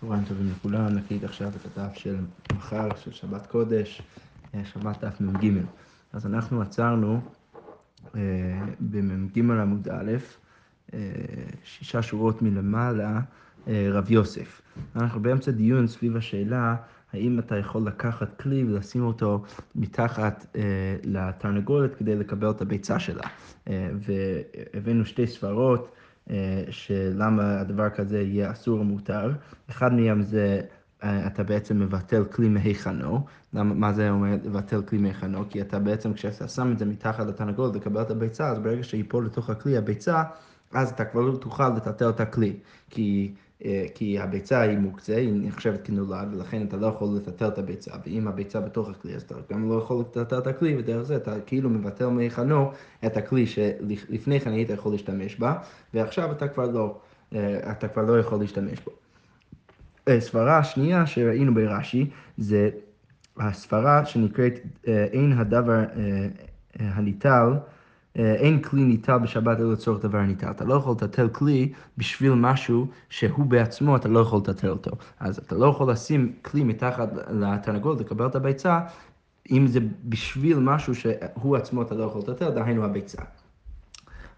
צהריים טובים לכולם, נקליט עכשיו את הדף של מחר, של שבת קודש, אה, שבת דף מ"ג. אז אנחנו עצרנו אה, במ"ג עמוד א', אה, שישה שורות מלמעלה, אה, רב יוסף. אנחנו באמצע דיון סביב השאלה האם אתה יכול לקחת כלי ולשים אותו מתחת אה, לתרנגולת כדי לקבל את הביצה שלה. אה, והבאנו שתי סברות. אה, שלמה הדבר כזה יהיה אסור או מותר. אחד מהם זה אה, אתה בעצם מבטל כלי מהיכנו. מה זה אומר לבטל כלי מהיכנו? כי אתה בעצם, כשאתה שם את זה מתחת לתרנגולת לקבל את הביצה, אז ברגע שיפול לתוך הכלי הביצה, אז אתה כבר לא תוכל לטלטל את הכלי. כי כי הביצה היא מוקצה, היא נחשבת כנולד, ולכן אתה לא יכול לטלטל את הביצה, ואם הביצה בתוך הכלי, אז אתה גם לא יכול לטלטל את הכלי, ודרך זה אתה כאילו מבטל מהיכנו את הכלי שלפני כן היית יכול להשתמש בה, ועכשיו אתה כבר לא, אה, אתה כבר לא יכול להשתמש בו. אה, סברה השנייה שראינו ברש"י, זה הסברה שנקראת אין הדבר הניטל אה, אין כלי ניטל בשבת אלא לצורך דבר ניטל. אתה לא יכול לטלטל כלי בשביל משהו שהוא בעצמו, אתה לא יכול לטלטל אותו. אז אתה לא יכול לשים כלי מתחת לתרנגולת לקבל את הביצה, אם זה בשביל משהו שהוא עצמו אתה לא יכול לטלטל, דהיינו הביצה.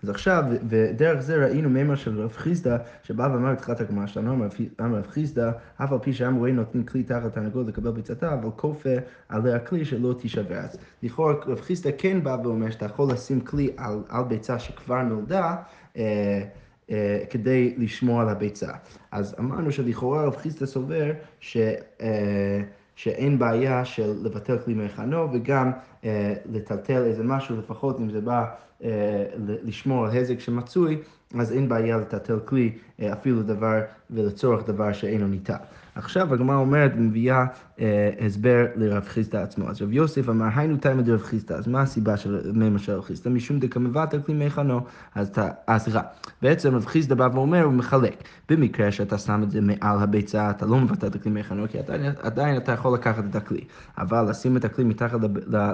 אז עכשיו, ודרך זה ראינו מימר של רב חיסדא, שבא ואמר בתחילת הגמרא שלנו, אמר רב חיסדא, אף על פי שאמרו רואים נותנים כלי תחת הנגוד לקבל ביצתה, אבל כופה עליה כלי שלא תישבר. אז לכאורה רב חיסדא כן בא ואומר שאתה יכול לשים כלי על, על ביצה שכבר נולדה, אה, אה, כדי לשמור על הביצה. אז אמרנו שלכאורה רב חיסדא סובר ש... אה, שאין בעיה של לבטל כלי מהיכנו וגם אה, לטלטל איזה משהו, לפחות אם זה בא אה, לשמור על הזק שמצוי, אז אין בעיה לטלטל כלי אה, אפילו דבר ולצורך דבר שאינו ניתן. עכשיו הגמרא אומרת, מביאה אה, הסבר לרב חיסדא עצמו. אז רב יוסף אמר, היינו תימא דרב חיסדא, אז מה הסיבה של מימא של רב חיסדא? משום דקמבטל כלי מיכנו. אז אתה, אה, סליחה, בעצם רב חיסדא בא ואומר, הוא מחלק. במקרה שאתה שם את זה מעל הביצה, אתה לא מבטל את הכלי מיכנו, כי עדיין, עדיין אתה יכול לקחת את הכלי. אבל לשים את הכלי מתחת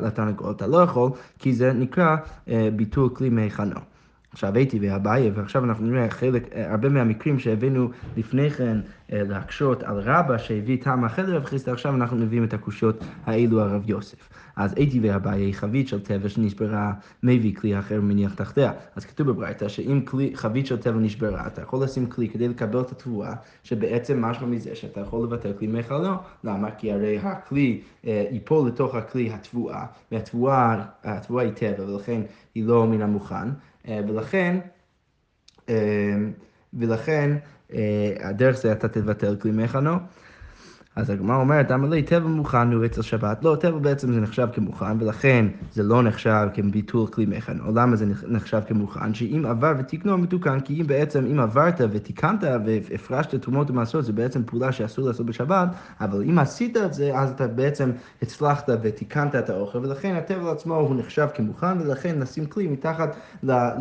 לתרנגול, אתה לא יכול, כי זה נקרא אה, ביטול כלי מיכנו. עכשיו הייתי ואביי, ועכשיו אנחנו נראה חלק, אה, הרבה מהמקרים שהבאנו לפני כן אה, להקשות על רבא שהביא טעם אחר לרב חיסדא, עכשיו אנחנו מביאים את הקושיות האלו על רב יוסף. אז הייתי ואביי חבית של טבע שנשברה, מביא כלי אחר ומניח תחתיה. אז כתוב בברייתא שאם כלי, חבית של טבע נשברה, אתה יכול לשים כלי כדי לקבל את התבואה, שבעצם משמע מזה שאתה יכול לבטל כלי מחלו. למה? כי הרי הכלי אה, ייפול לתוך הכלי התבואה, והתבואה היא טבע, ולכן היא לא מן המוכן. אה, ולכן, אה, ולכן אה, הדרך זה אתה תבטל כלי מכנו. אז הגמרא אומרת, למה לי טבע מוכן הוא אצל שבת? לא, טבע בעצם זה נחשב כמוכן, ולכן זה לא נחשב כביטול כלי מכן. או למה זה נחשב כמוכן? שאם עבר ותקנו מתוקן, כי אם בעצם, אם עברת ותיקנת והפרשת תרומות ומעשרות, זה בעצם פעולה שאסור לעשות בשבת, אבל אם עשית את זה, אז אתה בעצם הצלחת ותיקנת את האוכל, ולכן הטבע עצמו הוא נחשב כמוכן, ולכן לשים כלי מתחת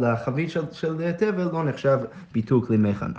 לחבית של, של טבע לא נחשב ביטול כלי מכן.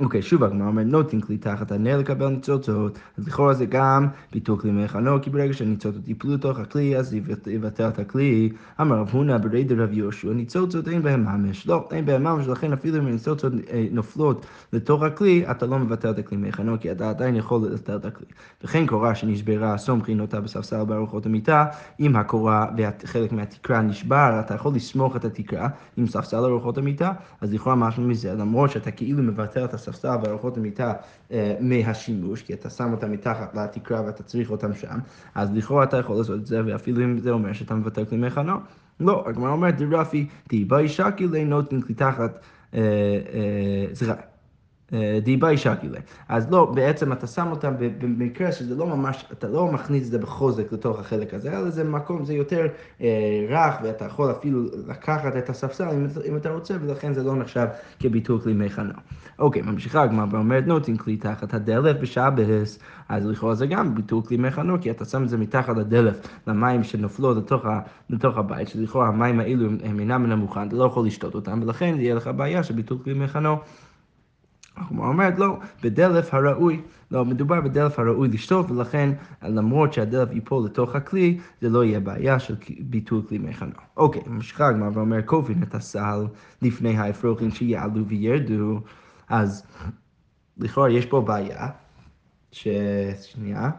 אוקיי, שוב הגמרא אומרת, נותן כלי תחת הנר לקבל ניצוצות, אז לכאורה זה גם ביטול כלי מחנו, כי ברגע שהניצוצות יפלו לתוך הכלי, אז יבטל את הכלי. אמר רב הונא ברי דרב יהושע, ניצוצות אין בהם ממש. לא, אין בהם ממש, לכן אפילו אם הניצוצות אה, נופלות לתוך הכלי, אתה לא מבטל את הכלי מחנו, כי אתה עדיין יכול לבטל את הכלי. וכן קורה שנשברה סומכין אותה בספסל בארוחות המיטה, אם הקורה וחלק מהתקרה נשבר, אתה יכול לסמוך את התקרה עם ספסל ארוחות המיטה, אז לכאורה משהו מזה, למרות שאתה כאילו מבטל את הספסל וארוחות המיטה אה, מהשימוש, כי אתה שם אותם מתחת לתקרה ואתה צריך אותם שם, אז לכאורה אתה יכול לעשות את זה, ואפילו אם זה אומר שאתה מבטל כלי מחנו. לא, הגמרא אומרת, דרפי, דיבה שקילי נותן כלי תחת, אה, אה, סליחה. דיבה שקילה. אז לא, בעצם אתה שם אותם במקרה שזה לא ממש, אתה לא מכניס את זה בחוזק לתוך החלק הזה, אלא זה מקום, זה יותר אה, רך, ואתה יכול אפילו לקחת את הספסל אם, אם אתה רוצה, ולכן זה לא נחשב כביטול כלי מחנה. אוקיי, ממשיכה הגמרא ואומרת נוטים כלי תחת הדלף בשבס, אז לכאורה זה גם ביטול כלי מחנו, כי אתה שם את זה מתחת לדלף למים שנופלות לתוך, ה, לתוך הבית, שלכאורה המים האלו הם אינם מן המוכן, אתה לא יכול לשתות אותם, ולכן יהיה לך בעיה של ביטול כלי מחנו. הגמרא אומרת, לא, בדלף הראוי, לא, מדובר בדלף הראוי לשתות, ולכן למרות שהדלף ייפול לתוך הכלי, זה לא יהיה בעיה של ביטול כלי מחנו. אוקיי, ממשיכה הגמרא ואומר, כופין את הסל לפני האפרוחים שיעלו וירדו, אז לכאורה יש פה בעיה. ש... שנייה.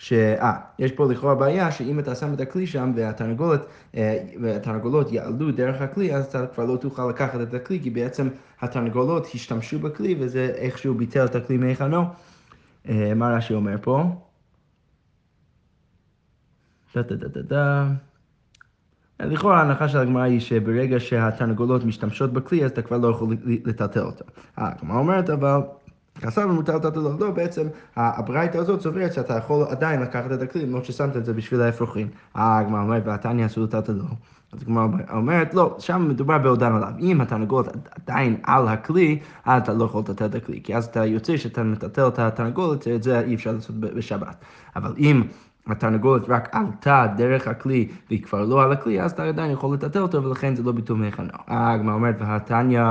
שאה, יש פה לכאורה בעיה שאם אתה שם את הכלי שם והתרנגולת, אה, והתרנגולות יעלו דרך הכלי, אז אתה כבר לא תוכל לקחת את הכלי, כי בעצם התרנגולות השתמשו בכלי וזה איכשהו ביטל את הכלי מהיכנו. אה, מה רש"י אומר פה? דה דה דה דה דה. לכאורה ההנחה של הגמרא היא שברגע שהתרנגולות משתמשות בכלי, אז אתה כבר לא יכול לטלטל אותה. הגמרא אומרת אבל... חסר ומותר לתת לו, לא, בעצם הברייתא הזאת סוברת שאתה יכול עדיין לקחת את הכלי, למרות ששמת את זה בשביל האפרוחים. אה, הגמרא אומרת, והתניא אסור לתת לו. אז הגמרא אומרת, לא, שם מדובר בעודן עליו. אם התרנגולת עדיין על הכלי, אז אתה לא יכול לתת את הכלי, כי אז אתה יוצא שאתה מטלטל את התרנגולת, את זה אי אפשר לעשות בשבת. אבל אם התרנגולת רק עלתה דרך הכלי והיא כבר לא על הכלי, אז אתה עדיין יכול לטטל אותו ולכן זה לא ביטול מחנו. הגמרא אומרת, והתניא,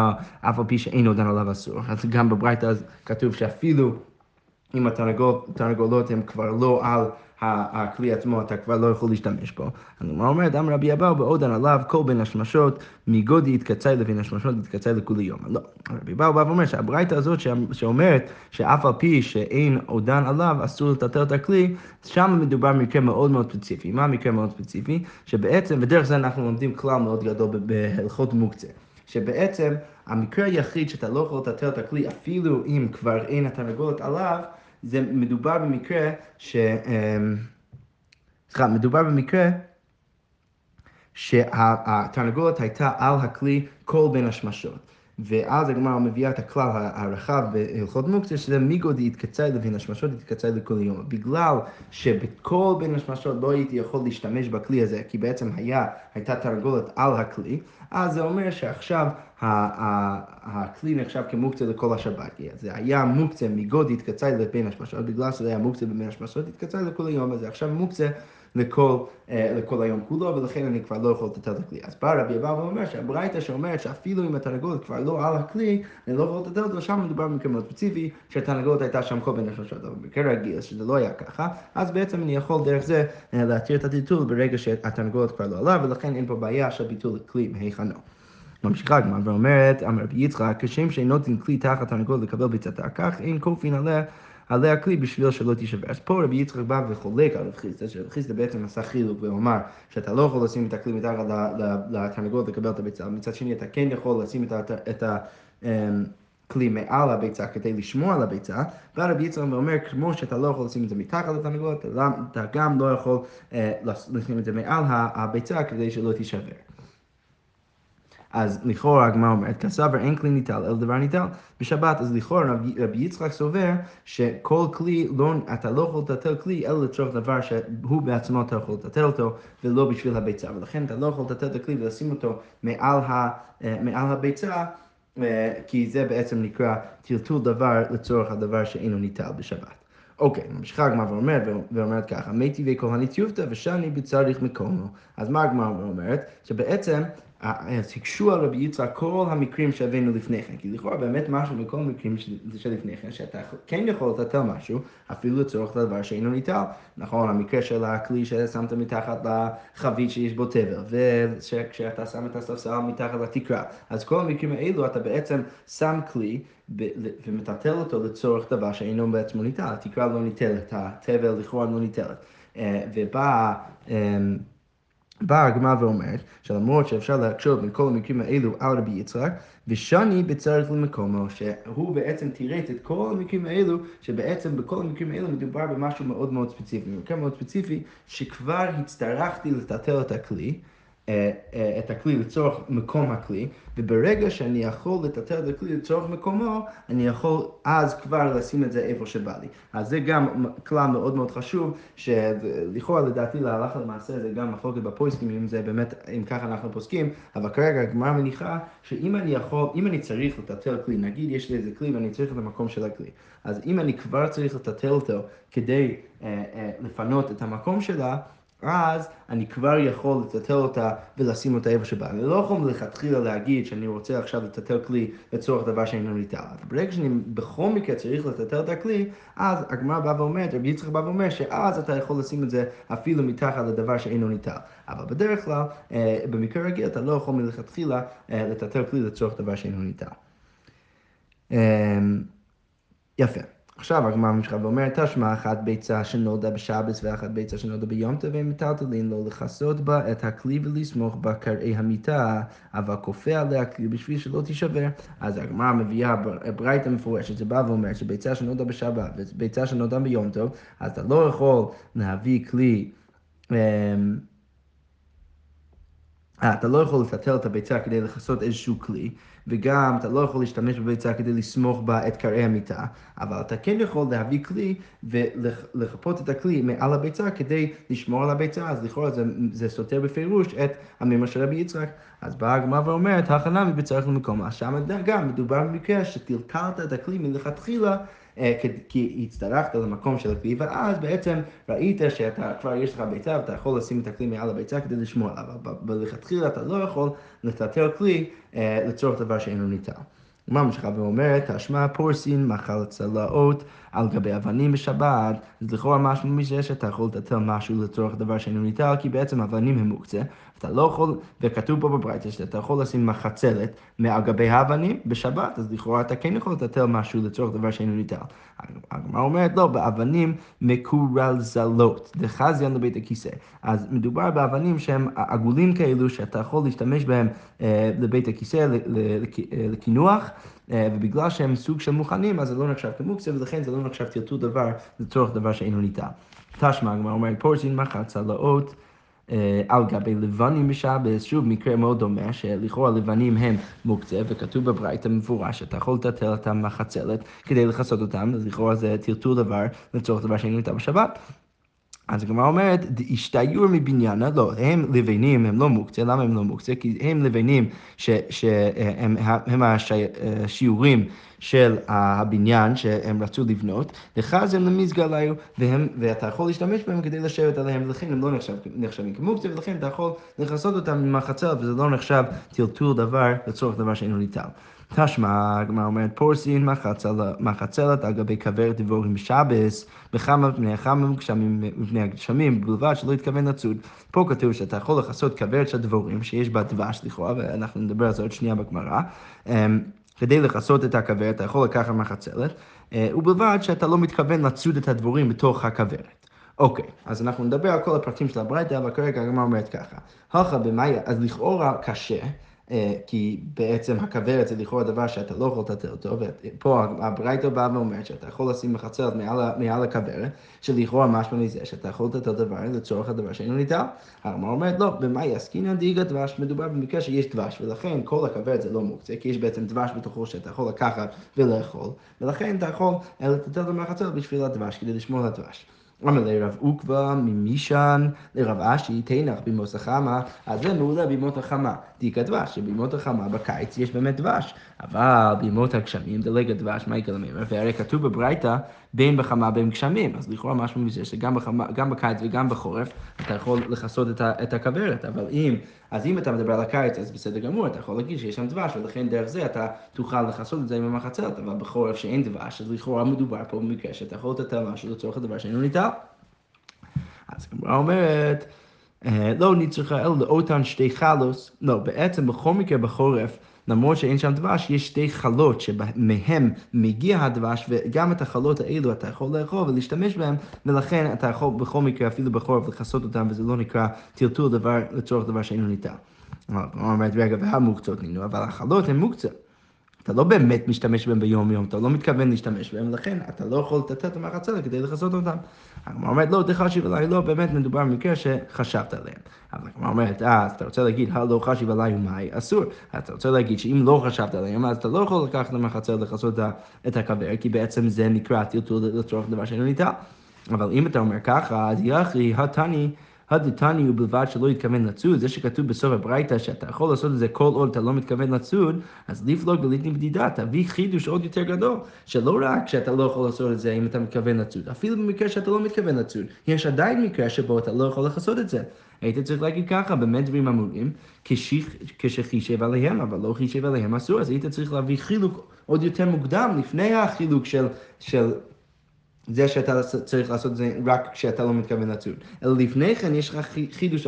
אף על פי שאין עודן עליו אסור. אז גם בברייתא כתוב שאפילו אם התרנגולות הן כבר לא על הכלי עצמו, אתה כבר לא יכול להשתמש בו. הגמרא אומרת, אמר רבי אבאו בעודן עליו כל בין השמשות, מגודי יתקצר לבין השמשות יתקצר לכולי יום. לא, רבי אבאו בא ואומר שהברייתא הזאת שאומרת שאף על פי שאין עודן עליו, אסור לטטל את הכלי, שם מדובר במקרה מאוד מאוד ספציפי. מה המקרה מאוד ספציפי? שבעצם, ודרך זה אנחנו לומדים כלל מאוד גדול בהלכות מוקצה. שבעצם המקרה היחיד שאתה לא יכול לטטל את הכלי אפילו אם כבר אין התרנגולת עליו, זה מדובר במקרה ש... אמ, סליחה, מדובר במקרה שהתרנגולת הייתה על הכלי כל בין השמשות. ואז הגמרא מביאה את הכלל הרחב בהלכות מוקצה, שזה מיגוד יתקצר לבין השמשות, יתקצר לכל יום. בגלל שבכל בין השמשות לא הייתי יכול להשתמש בכלי הזה, כי בעצם היה, הייתה תרנגולת על הכלי, אז זה אומר שעכשיו הכלי נחשב כמוקצה לכל השבת. זה היה מוקצה מגוד יתקצר לבין השמשות, בגלל שזה היה מוקצה בין השמשות, יתקצר לכל יום, אז זה עכשיו מוקצה לכל, אה, לכל היום כולו, ולכן אני כבר לא יכול לתת את הכלי. אז בא רבי אבא ואומר שהברייתא שאומרת שאפילו אם התרנגולת כבר לא על הכלי, אני לא יכול לתת אותו, שם מדובר במקרה מאוד ספציפי, שהתרנגולת הייתה שם כל מיני שלושות, אבל במקרה רגיל, שזה לא היה ככה, אז בעצם אני יכול דרך זה אה, להתיר את הטיטול ברגע שהתרנגולת כבר לא עלה, ולכן אין פה בעיה של ביטול כלי מהיכנו. ממשיכה הגמרא ואומרת, אמר רבי יצחק, כשם שאינו נותן כלי תחת תרנגולת לקבל ביצתה, כך אין כופין עליה עליה הכלי בשביל שלא תישבר. אז פה רבי יצחק בא וחולק על רב חיסדא, שרב חיסדא בעצם עשה חילוק ואומר שאתה לא יכול לשים את הכלי מתחת לתרנגולת לקבל את הביצה, מצד שני אתה כן יכול לשים את ה... אמ, כלי מעל הביצה כדי לשמור על הביצה, והרבי יצחק אומר, כמו שאתה לא יכול לשים את זה מתחת לתרנגולת, אתה גם לא יכול אה, לשים את זה מעל הביצה כדי שלא תישבר. אז לכאורה הגמרא אומרת, כסבר אין כלי ניטל, אלא דבר ניטל בשבת, אז לכאורה רבי יצחק סובר שכל כלי, לא, אתה לא יכול לטלטל כלי אלא לצורך דבר שהוא בעצמו אתה יכול לטלטל אותו, ולא בשביל הביצה, ולכן אתה לא יכול לטלטל את הכלי ולשים אותו מעל, ה, אה, מעל הביצה. אה, כי זה בעצם נקרא טלטול דבר לצורך הדבר שאינו ניטל בשבת. אוקיי, ממשיכה הגמרא ואומרת, ואומרת ככה, מי טבעי כהנית יופתא ושני בצריך מקומו. אז מה הגמרא אומרת? שבעצם הקשו על רבי יצחק כל המקרים שהבאנו לפני כן, כי לכאורה באמת משהו מכל המקרים שלפני כן, שאתה כן יכול לטלטל משהו, אפילו לצורך הדבר שאינו ניטל. נכון, המקרה של הכלי ששמת מתחת לחבית שיש בו תבל, וכשאתה שם את הספסל מתחת לתקרה. אז כל המקרים האלו אתה בעצם שם כלי ומטלטל אותו לצורך דבר שאינו בעצמו ניטל. התקרה לא ניטלת, התבל לכאורה לא ניטלת. אה, ובא... באה הגמרא ואומרת שלמרות שאפשר להקשות מכל המקרים האלו על רבי יצחק, ושני בצריך למקומו, שהוא בעצם תירץ את כל המקרים האלו, שבעצם בכל המקרים האלו מדובר במשהו מאוד מאוד ספציפי. במקרה מאוד ספציפי, שכבר הצטרכתי לטלטל את הכלי, את הכלי לצורך מקום הכלי, וברגע שאני יכול לטלטל את הכלי לצורך מקומו, אני יכול אז כבר לשים את זה איפה שבא לי. אז זה גם כלל מאוד מאוד חשוב, שלכאורה לדעתי להלכה למעשה זה גם מחלוקת בפויסקים, אם זה באמת, אם ככה אנחנו פוסקים, אבל כרגע הגמרא מניחה שאם אני יכול, אם אני צריך לטלטל כלי, נגיד יש לי איזה כלי ואני צריך את המקום של הכלי, אז אם אני כבר צריך לטלטל אותו כדי אה, אה, לפנות את המקום שלה, אז אני כבר יכול לטטל אותה ולשים אותה איפה שבא. אני לא יכול מלכתחילה להגיד שאני רוצה עכשיו לטטל כלי לצורך דבר שאינו ניטל. אבל ברגע שאני בכל מקרה צריך לטטל את הכלי, אז הגמרא בא ואומרת, רבי יצחק בא ואומר שאז אתה יכול לשים את זה אפילו מתחת לדבר שאינו ניטל. אבל בדרך כלל, אה, במקרה רגיל אתה לא יכול מלכתחילה אה, לטטל כלי לצורך דבר שאינו ניטל. אמ, יפה. עכשיו הגמרא ממשיכה ואומרת, תשמע אחת ביצה שנולדה בשבס ואחת ביצה שנולדה ביום טוב, והם מטלטלין לו לכסות בה את הכלי ולסמוך בה קרעי המיטה, אבל כופה עליה כלי בשביל שלא תישבר. אז הגמרא מביאה ברייתא מפורשת, זה בא ואומר שביצה שנולדה בשבת וביצה שנולדה ביום טוב, אז אתה לא יכול להביא כלי אמ, אתה לא יכול לפתל את הביצה כדי לכסות איזשהו כלי, וגם אתה לא יכול להשתמש בביצה כדי לסמוך בה את קרעי המיטה, אבל אתה כן יכול להביא כלי ולחפות את הכלי מעל הביצה כדי לשמור על הביצה, אז לכאורה זה, זה סותר בפירוש את המימר של רבי יצחק. אז באה הגמרא ואומרת, הכנה מבצרך למקומה, שם גם מדובר במקרה שטלקלת את הכלי מלכתחילה. אה, כי הצטרפת למקום של הכלי, ואז בעצם ראית שאתה כבר יש לך ביצה ואתה יכול לשים את הכלי מעל הביצה כדי לשמור עליו, אבל מלכתחילה אתה לא יכול לטלטל כלי אה, לצורך דבר שאינו ניתן. מה ממשיכה ואומרת, תשמע פורסין מאכל צלעות על גבי אבנים בשבת, אז לכאורה משהו מזה שאתה יכול לטלטל משהו לצורך דבר שאינו ניתן, כי בעצם אבנים הם מוקצה, אתה לא יכול, וכתוב פה בברייתא שאתה יכול לשים מחצלת מעל גבי האבנים בשבת, אז לכאורה אתה כן יכול לטלטל משהו לצורך דבר שאינו ניתן. הגמרא אומרת, לא, באבנים מקורלזלות, דחזיין לבית הכיסא. אז מדובר באבנים שהם עגולים כאלו, שאתה יכול להשתמש בהם אה, לבית הכיסא, לקינוח. אה, ובגלל שהם סוג של מוכנים, אז זה לא נחשב כמוקצה, ולכן זה לא נחשב טלטול דבר לצורך דבר שאינו ניתן. תשמע, הגמרא אומרת, פורסין מחץ צלעות. אה, על גבי לבנים בשבס, שוב מקרה מאוד דומה, שלכאורה לבנים הם מוקצה, וכתוב בברייתא מפורש שאתה יכול לטלטל אותם מהחצלת כדי לכסות אותם, אז לכאורה זה טלטול דבר לצורך דבר שאין איתם בשבת. אז הגמרא אומרת, השתיור מבניינה, לא, הם לבנים, הם לא מוקצה, למה הם לא מוקצה? כי הם לבנים שהם הם השיעורים של הבניין שהם רצו לבנות, וחז הם למזגל היו, ואתה יכול להשתמש בהם כדי לשבת עליהם, ולכן הם לא נחשב, נחשבים כמוקצה, ולכן אתה יכול לכסות אותם עם החצר, וזה לא נחשב טלטול דבר לצורך דבר שאינו ניתן. תשמע, הגמרא אומרת, פורסין מחצלת על גבי כוורת דבורים בשבס, בכמה מפני החמה גשמים מפני הגשמים, בלבד שלא התכוון לצוד. פה כתוב שאתה יכול לכסות כוורת של דבורים, שיש בה דבש לכאורה, ואנחנו נדבר על זה עוד שנייה בגמרא. אמ, כדי לכסות את הכוורת, אתה יכול לקחת מחצלת, אה, ובלבד שאתה לא מתכוון לצוד את הדבורים בתוך הכוורת. אוקיי, אז אנחנו נדבר על כל הפרטים של הברייתא, אבל כרגע הגמרא אומרת ככה. הכה במאיה, אז לכאורה קשה. אה, כי בעצם הכוורת זה לכאורה דבר שאתה לא יכול לטטל אותו, ופה הברייתו בא ואומר שאתה יכול לשים מחצרת מעל, מעל הכוורת, שלכאורה משמע מזה שאתה יכול לטטל דבר לצורך הדבר שאינו ניתן. הרמ"א אומרת, לא, במה יעסקינן דיגה דבש? מדובר במקרה שיש דבש, ולכן כל הכוורת זה לא מוקצה, כי יש בעצם דבש בתוכו שאתה יכול לקחת ולאכול, ולכן אתה יכול לטטל במחצרת בשביל הדבש, כדי לשמור על הדבש. אמר לרב עוקבא ממישן לרב אשי תנח בימות החמה, אז זה מעולה בימות החמה. דיקה דבש, שבימות החמה בקיץ יש באמת דבש, אבל בימות הגשמים דלג הדבש, מה יקרה למימר? והרי כתוב בברייתא בין בחמה בין גשמים, אז לכאורה משהו מזה שגם בחמה, בקיץ וגם בחורף אתה יכול לכסות את, את הכוורת, אבל אם, אז אם אתה מדבר על הקיץ אז בסדר גמור, אתה יכול להגיד שיש שם דבש, ולכן דרך זה אתה תוכל לכסות את זה עם המחצרת, אבל בחורף שאין דבש, אז לכאורה מדובר פה במקרה שאתה יכול לתת משהו לצורך הדבר שאינו ניתן. אז הגמרא אומרת, אה, לא נצטרכה אלא לאותן שתי חלוס, לא, בעצם בכל מקרה בחורף, למרות שאין שם דבש, יש שתי חלות שמהם מגיע הדבש, וגם את החלות האלו אתה יכול לאכול ולהשתמש בהם, ולכן אתה יכול בכל מקרה, אפילו בחורף, לכסות אותם, וזה לא נקרא טלטול דבר לצורך דבר שאינו ניתן. אומרת, רגע, והמוקצות נינו, אבל החלות הן מוקצות. אתה לא באמת משתמש בהם ביום-יום, אתה לא מתכוון להשתמש בהם, ולכן אתה לא יכול לתת מהחצר כדי לכסות אותם. הגמרא אומרת, לא, תחשיב עליי, לא, באמת מדובר במקרה שחשבת עליהם. אבל הגמרא אומרת, אה, אז אתה רוצה להגיד, הלא חשיב עליי ומאי, אסור. אתה רוצה להגיד שאם לא חשבת עליהם, אז אתה לא יכול לקחת מהחצר לכסות את הכבר, כי בעצם זה נקרא טלטול לצורך דבר שאינו ניתן. אבל אם אתה אומר ככה, אז יחי התני הדתני הוא בלבד שלא התכוון לצוד, זה שכתוב בסוף הברייתא שאתה יכול לעשות את זה כל עוד אתה לא מתכוון לצוד, אז לפלוג בליטני בדידה, תביא חידוש עוד יותר גדול, שלא רק שאתה לא יכול לעשות את זה אם אתה מתכוון לצוד, אפילו במקרה שאתה לא מתכוון לצוד, יש עדיין מקרה שבו אתה לא יכול לעשות את זה. היית צריך להגיד ככה, באמת דברים אמורים, כשחישב עליהם, אבל לא חישב עליהם אסור, אז היית צריך להביא חילוק עוד יותר מוקדם, לפני החילוק של, של זה שאתה צריך לעשות זה רק כשאתה לא מתכוון לצוד. אלא לפני כן יש לך חידוש,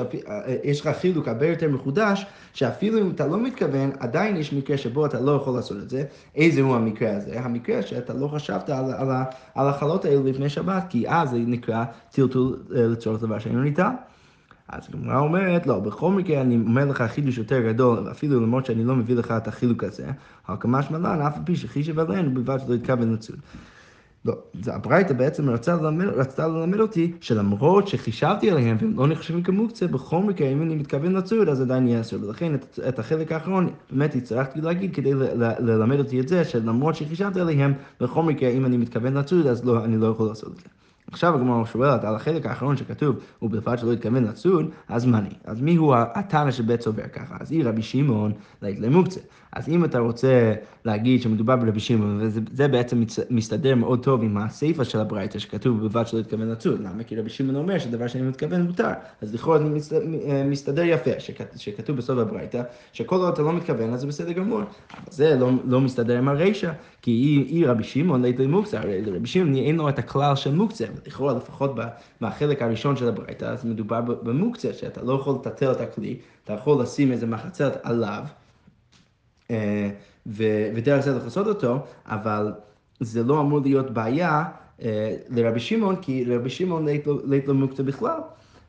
יש לך חילוק הרבה יותר מחודש, שאפילו אם אתה לא מתכוון, עדיין יש מקרה שבו אתה לא יכול לעשות את זה. איזה הוא המקרה הזה? המקרה שאתה לא חשבת על, על, על החלות האלו לפני שבת, כי אז זה נקרא טלטול אה, לצורך דבר שאינו ניתן. אז הגמרא אומרת, לא, בכל מקרה אני אומר לך חידוש יותר גדול, אפילו למרות שאני לא מביא לך את החילוק הזה, הקמש מלן, אף על פי שחישב עלינו, בלבד שלא יתכוון לצוד. לא, זה הברייתא בעצם רצתה ללמד, רצתה ללמד אותי שלמרות שחישבתי עליהם והם לא נחשבים כמוקצה, בכל מקרה, אם אני מתכוון לצוד, אז עדיין יהיה אסור. ולכן את, את החלק האחרון באמת הצטרכתי להגיד כדי ל, ל, ללמד אותי את זה, שלמרות שחישבתי עליהם, בכל מקרה, אם אני מתכוון לצוד, אז לא, אני לא יכול לעשות את זה. עכשיו הגמרא שואלת על החלק האחרון שכתוב, ובלבד שלא התכוון לצוד, אז מה אני? אז מי הוא התנא שבית סובר ככה? אז היא רבי שמעון לית. אז אם אתה רוצה להגיד שמדובר ברבי שמעון, וזה בעצם מסתדר מאוד טוב עם הסיפא של הברייתא, שכתוב בלבד שלא התכוון לצוד. למה? כי רבי שמעון אומר שדבר שאני מתכוון מותר. אז לכאורה זה מסתדר יפה, שכתוב בסוף הברייתא, שכל עוד אתה לא מתכוון, אז זה בסדר גמור. אבל זה לא, לא מסתדר עם הרישא, כי היא, היא רבי שמעון לית למוקצה, הרי לרבי שמעון אין לו את הכלל של מוקצה. לכאורה לפחות מהחלק הראשון של הברייתא, אז מדובר במוקצה, שאתה לא יכול לטטל את הכלי, אתה יכול לשים איזה מחצלת עליו, אה, ודרך זה לכסות אותו, אבל זה לא אמור להיות בעיה אה, לרבי שמעון, כי לרבי שמעון לית לו מוקצה בכלל.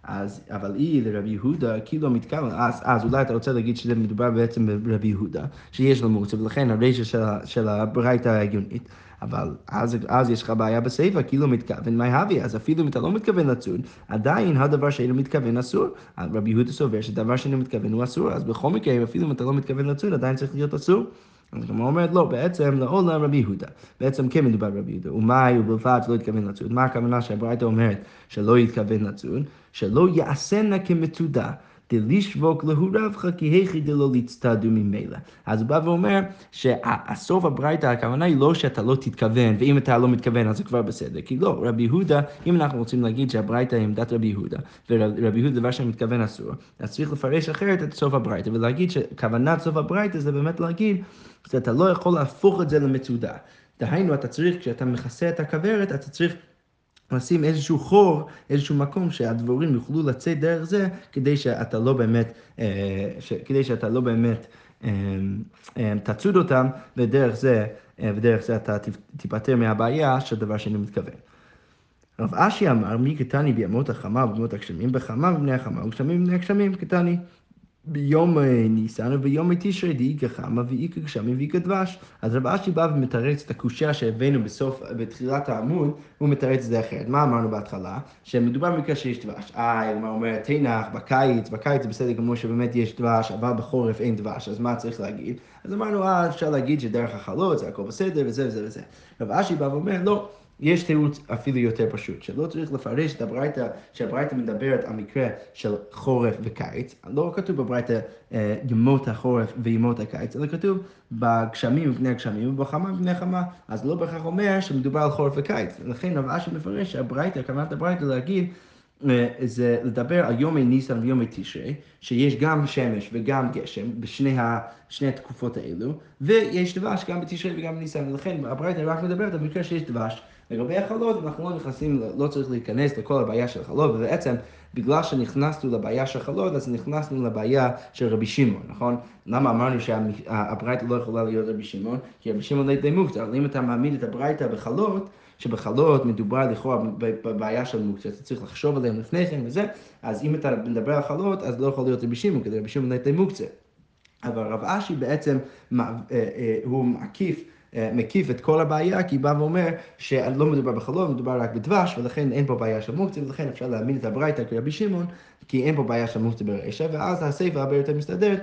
אז, אבל היא לרבי יהודה כאילו מתכוון, אז, אז אולי אתה רוצה להגיד שזה מדובר בעצם ברבי יהודה, שיש לו מוקצה, ולכן הרשע של, של הברייתא ההגיונית. אבל אז, אז יש לך בעיה בסיפא, כאילו מתכוון מה הביא, אז אפילו אם אתה לא מתכוון לצוד, עדיין הדבר שאינו מתכוון אסור. רבי יהודה סובר שדבר שאינו מתכוון הוא אסור, אז בכל מקרה, אפילו אם אתה לא מתכוון לצוד, עדיין צריך להיות אסור. אז הגמרא אומרת, לא, בעצם לעולם רבי יהודה. בעצם כן מדובר ברבי יהודה. ומאי ובלבד שלא התכוון לצוד. מה הכוונה שהברייתא אומרת שלא התכוון לצוד? שלא יעשנה כמצודה. דלישבוק להו רבך כי היכי דלא להצטדו ממילא. אז הוא בא ואומר שהסוף הברייתא, הכוונה היא לא שאתה לא תתכוון, ואם אתה לא מתכוון אז זה כבר בסדר. כי לא, רבי יהודה, אם אנחנו רוצים להגיד שהברייתא היא עמדת רבי יהודה, ורבי יהודה דבר שמתכוון אסור, אז צריך לפרש אחרת את סוף הברייתא, ולהגיד שכוונת סוף הברייתא זה באמת להגיד שאתה לא יכול להפוך את זה למצודה. דהיינו, אתה צריך, כשאתה מכסה את הכוורת, אתה צריך... לשים איזשהו חור, איזשהו מקום שהדבורים יוכלו לצאת דרך זה, כדי שאתה לא באמת, אה, ש, כדי שאתה לא באמת אה, אה, תצוד אותם, ודרך זה, ודרך זה אתה תיפטר מהבעיה של דבר שאני מתכוון. רב אשי אמר, מי קטני בימות החמה ובימות הגשמים, בחמה ובני החמה וגשמים ובני הגשמים קטני. ביום אה, ניסן וביום תשרי דאיכא חמא ואיכא גשמים ואיכא דבש. אז רב אשי בא ומתרץ את הקושייה שהבאנו בסוף, בתחילת העמוד, הוא מתרץ את זה אחרת. מה אמרנו בהתחלה? שמדובר במקרה שיש דבש. אה, הגמרא אומרת, תנח, בקיץ, בקיץ זה בסדר גמור שבאמת יש דבש, אבל בחורף אין דבש, אז מה צריך להגיד? אז אמרנו, אה, אפשר להגיד שדרך החלות זה הכל בסדר וזה וזה וזה. רב אשי בא ואומר, לא. יש תירוץ אפילו יותר פשוט, שלא צריך לפרש את הברייתא, שהברייתא מדברת על מקרה של חורף וקיץ, לא כתוב בברייתא אה, ימות החורף וימות הקיץ, אלא כתוב בגשמים ובני הגשמים ובחמה ובני החמה, אז לא בהכרח אומר שמדובר על חורף וקיץ, לכן רב אשר מפרש שהברייתא, כוונת הברייתא להגיד אה, זה לדבר על יומי ניסן ויומי תשרי, שיש גם שמש וגם גשם בשני התקופות האלו, ויש דבש גם בתשרי וגם בניסן, ולכן הברייתא רק מדברת על מקרה שיש דבש. לגבי החלות, אנחנו לא נכנסים, לא צריך להיכנס לכל הבעיה של החלות, ובעצם בגלל שנכנסנו לבעיה של חלות, אז נכנסנו לבעיה של רבי שמעון, נכון? למה אמרנו שהברייתא לא יכולה להיות רבי שמעון? כי רבי שמעון לא מוקצה, אבל אם אתה מעמיד את הברייתא בחלות, שבחלות מדובר לכאורה בבעיה של מוקצה, אתה צריך לחשוב עליהם לפני כן וזה, אז אם אתה מדבר על חלות, אז לא יכול להיות רבי שמעון, כי רבי שמעון לא מוקצה. אבל רב אשי בעצם, אה, אה, הוא מקיף מקיף את כל הבעיה, כי בא ואומר שלא מדובר בחלום, מדובר רק בדבש, ולכן אין פה בעיה של מוקצה, ולכן אפשר להאמין את הברייתא כרבי שמעון, כי אין פה בעיה של מוקצה ברישא, ואז הסיפא הרבה יותר מסתדרת,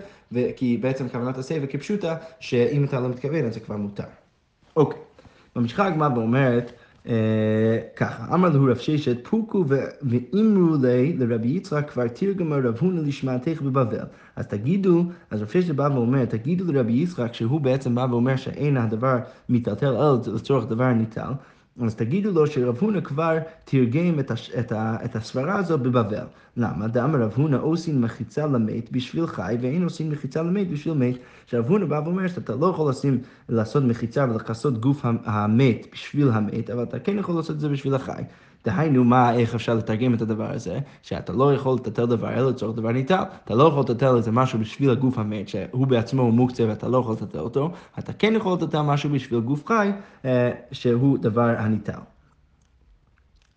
כי בעצם כוונת הסיפא כפשוטה, שאם אתה לא מתכוון, אז זה כבר מותר. אוקיי, ממשיכה הגמרא ואומרת, אה, ככה, אמר לו רב ששת, פוקו ואמרו לי לרבי יצחק כבר תרגמה רב הונא לשמעתך בבבל. אז תגידו, אז רב ששת בא ואומר, תגידו לרבי יצחק שהוא בעצם בא ואומר שאין הדבר מיטלטל אלא לצורך דבר ניטל. אז תגידו לו שרב הונא כבר תרגם את, הש, את, ה, את הסברה הזו בבבל. למה? דאמר רב הונא עושים מחיצה למת בשביל חי, ואין עושים מחיצה למת בשביל מת. עכשיו הונא בא ואומר שאתה לא יכול לשים, לעשות מחיצה ולכסות גוף המת בשביל המת, אבל אתה כן יכול לעשות את זה בשביל החי. דהיינו, מה, איך אפשר לתרגם את הדבר הזה? שאתה לא יכול לטטל דבר אלא לצורך דבר ניטל. אתה לא יכול לטטל איזה משהו בשביל הגוף המת, שהוא בעצמו הוא מוקצה ואתה לא יכול לטטל אותו, אתה כן יכול לטטל משהו בשביל גוף חי, אה, שהוא דבר הניטל.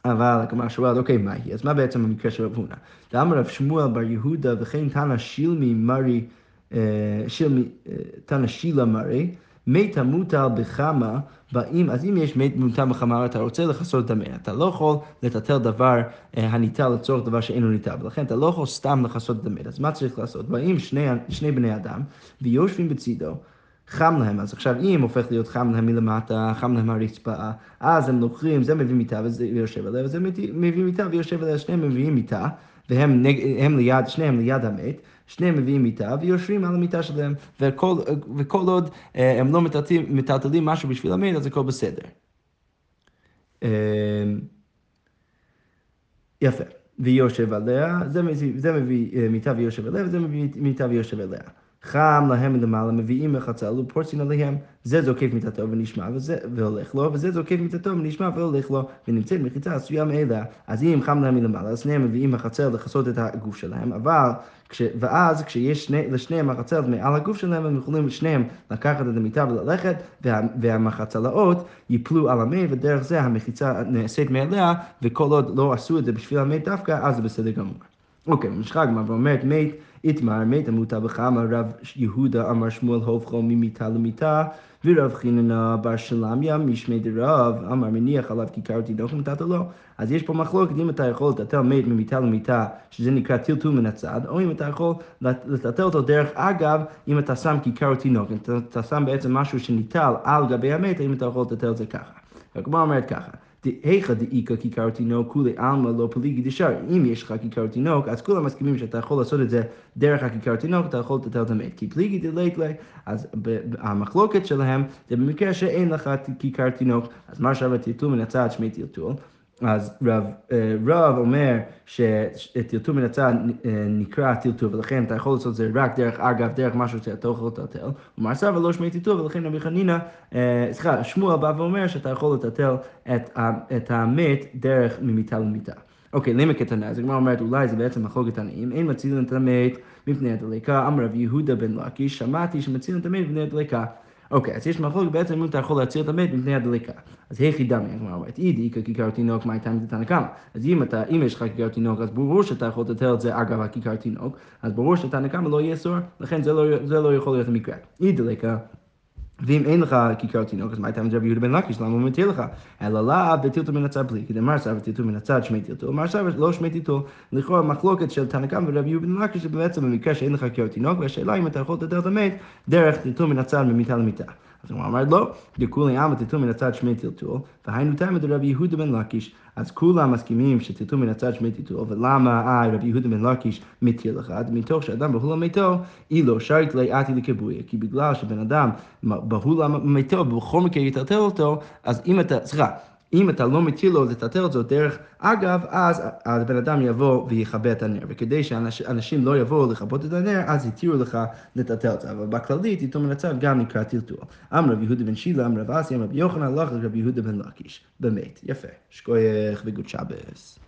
אבל הגמרא שואלת, אוקיי, מה היא? אז מה בעצם המקרה של רב הונא? דאמר רב שמואל בר יהודה וכן תנא שילמי מרי, אה, שילמי, אה, תנא שילה מרי, מתה מוטל בחמה, באים, אז אם יש מת מוטל בחמה, אתה רוצה לכסות המת, אתה לא יכול לטלטל דבר אה, הניטל לצורך דבר שאינו ניטל, ולכן אתה לא יכול סתם לכסות המת, אז מה צריך לעשות? באים שני, שני בני אדם ויושבים בצידו. חם להם, אז עכשיו אם הופך להיות חם להם מלמטה, חם להם הרצפה, אז הם לוקחים, זה מביא מיטה וזה יושב עליה, וזה מביא מיטה ויושב עליה, שניהם מביאים מיטה, והם נג, ליד, שניהם ליד המת, שניהם מביאים מיטה ויושבים על המיטה שלהם, וכל, וכל עוד אה, הם לא מטלטלים משהו בשביל המת, אז הכל בסדר. אה, יפה. ויושב עליה, זה זה מביא אה, מיטה ויושב עליה, וזה מביא מיטה ויושב עליה. חם להם מלמעלה, מביאים מחצל ופורצים עליהם, זה זוקף מיטתו ונשמע וזה, והולך לו, וזה זוקף מיטתו ונשמע והולך לו, ונמצאת מחיצה עשויה מאלה. אז אם חם להם מלמעלה, אז שניהם מביאים מחצל לכסות את הגוף שלהם, אבל, כש, ואז כשיש שני, לשניהם מחצל מעל הגוף שלהם, הם יכולים שניהם לקחת את המיטה וללכת, וה, והמחצלאות ייפלו על המת, ודרך זה המחיצה נעשית מאליה, וכל עוד לא עשו את זה בשביל המת דווקא, אז זה בסדר גמור. אוקיי, ממשיכה הגמרא ואומרת, מת איתמר, מת המוטה בחמה, רב יהודה אמר שמואל הופכו ממיטה למיטה, ורב חיננה בר שלמיה משמי דרב, אמר מניח עליו כיכר תינוק ומטאטו לו. אז יש פה מחלוקת אם אתה יכול לטלטל מת ממיטה למיטה, שזה נקרא טלטול מן הצד, או אם אתה יכול לטלטל אותו דרך אגב, אם אתה שם כיכר תינוק, אם אתה, שם בעצם משהו שניטל על גבי המת, אם אתה יכול לטלטל את זה ככה. הגמרא אומרת ככה. היכא דאיכא כיכר תינוק, כולי עלמא לא פליגי דשאר. אם יש לך כיכר תינוק, אז כולם מסכימים שאתה יכול לעשות את זה דרך הכיכר תינוק, אתה יכול לטטל את המת. כי פליגי דלית לי, אז המחלוקת שלהם זה במקרה שאין לך כיכר תינוק, אז מה שווה טלטול מן הצד שמי טלטול? אז רב, אה, רב אומר שטלטול מן הצד אה, נקרא טלטול, ולכן אתה יכול לעשות את זה רק דרך אגב, דרך משהו שאתה יכול לטלטל. ומר סבא לא שמי טלטול, ולכן רבי חנינא, אה, סליחה, שמואל בא ואומר שאתה יכול לטלטל את, את המת דרך ממיטה למיטה. אוקיי, למה קטנה? אז הגמרא אומרת, אולי זה בעצם מחלוקת תנאים, אין מצילין את המת מפני הדליקה, אמר רב יהודה בן לקיש, שמעתי שמצילין את המת מפני הדליקה. אוקיי, אז יש מחלוקת בעצם אם אתה יכול להציל את המת מפני הדליקה. אז היכי דמי, הגמרא אומרת, אידי ככיכר תינוק, מה הייתה מתתנא קמא? אז אם, אתה, אם יש לך כיכר תינוק, אז ברור שאתה יכול לטלטל את זה אגב הכיכר תינוק, אז ברור שתנא קמא לא יהיה אסור, לכן זה לא, זה לא יכול להיות המקרה. אידי דליקה. ואם אין לך כיכר תינוק, אז מה הייתה מדבר יהודה בן לקיש, למה הוא מתיר לך? אלא לאו בטלטול מן הצד בלי, כי דמר סבא טלטול מן הצד שמי טלטול, אמר סבא לא שמי טלטול, לכאורה מחלוקת של תנא קמא ורבי יהודה בן לקיש, שבעצם במקרה שאין לך כיכר תינוק, והשאלה אם אתה יכול את המת דרך טלטול מן הצד ממיטה למיטה. אז הוא אמר לא, דכולי עמא טלטול מן הצד שמי טלטול, והיינו תמא דרבי יהודה בן לקיש, אז כולם מסכימים שטלטול מן הצד שמי טלטול, ולמה רבי יהודה בן לקיש מתיר לך? מתוך שאדם בהולה מתו, אילו שרית לי עתי לקבויה, כי בגלל שבן אדם בהולה מתו, בכל מקרה יטלטל אותו, אז אם אתה, סליחה, אם אתה לא מתיר לו לטלטל אותו דרך אגב, אז הבן אדם יבוא ויכבה את הנר, וכדי שאנשים לא יבואו לכבות את הנר, אז התירו לך לטלטל זה, אבל בכללית, מן הצד גם נקרא טלטול. אמר רב יהודה בן שילה, אמר רב אסי, אמר רבי יוחנן, הלך לרבי יהודה בן לקיש, באמת, יפה, שכוייך וגוד שבס.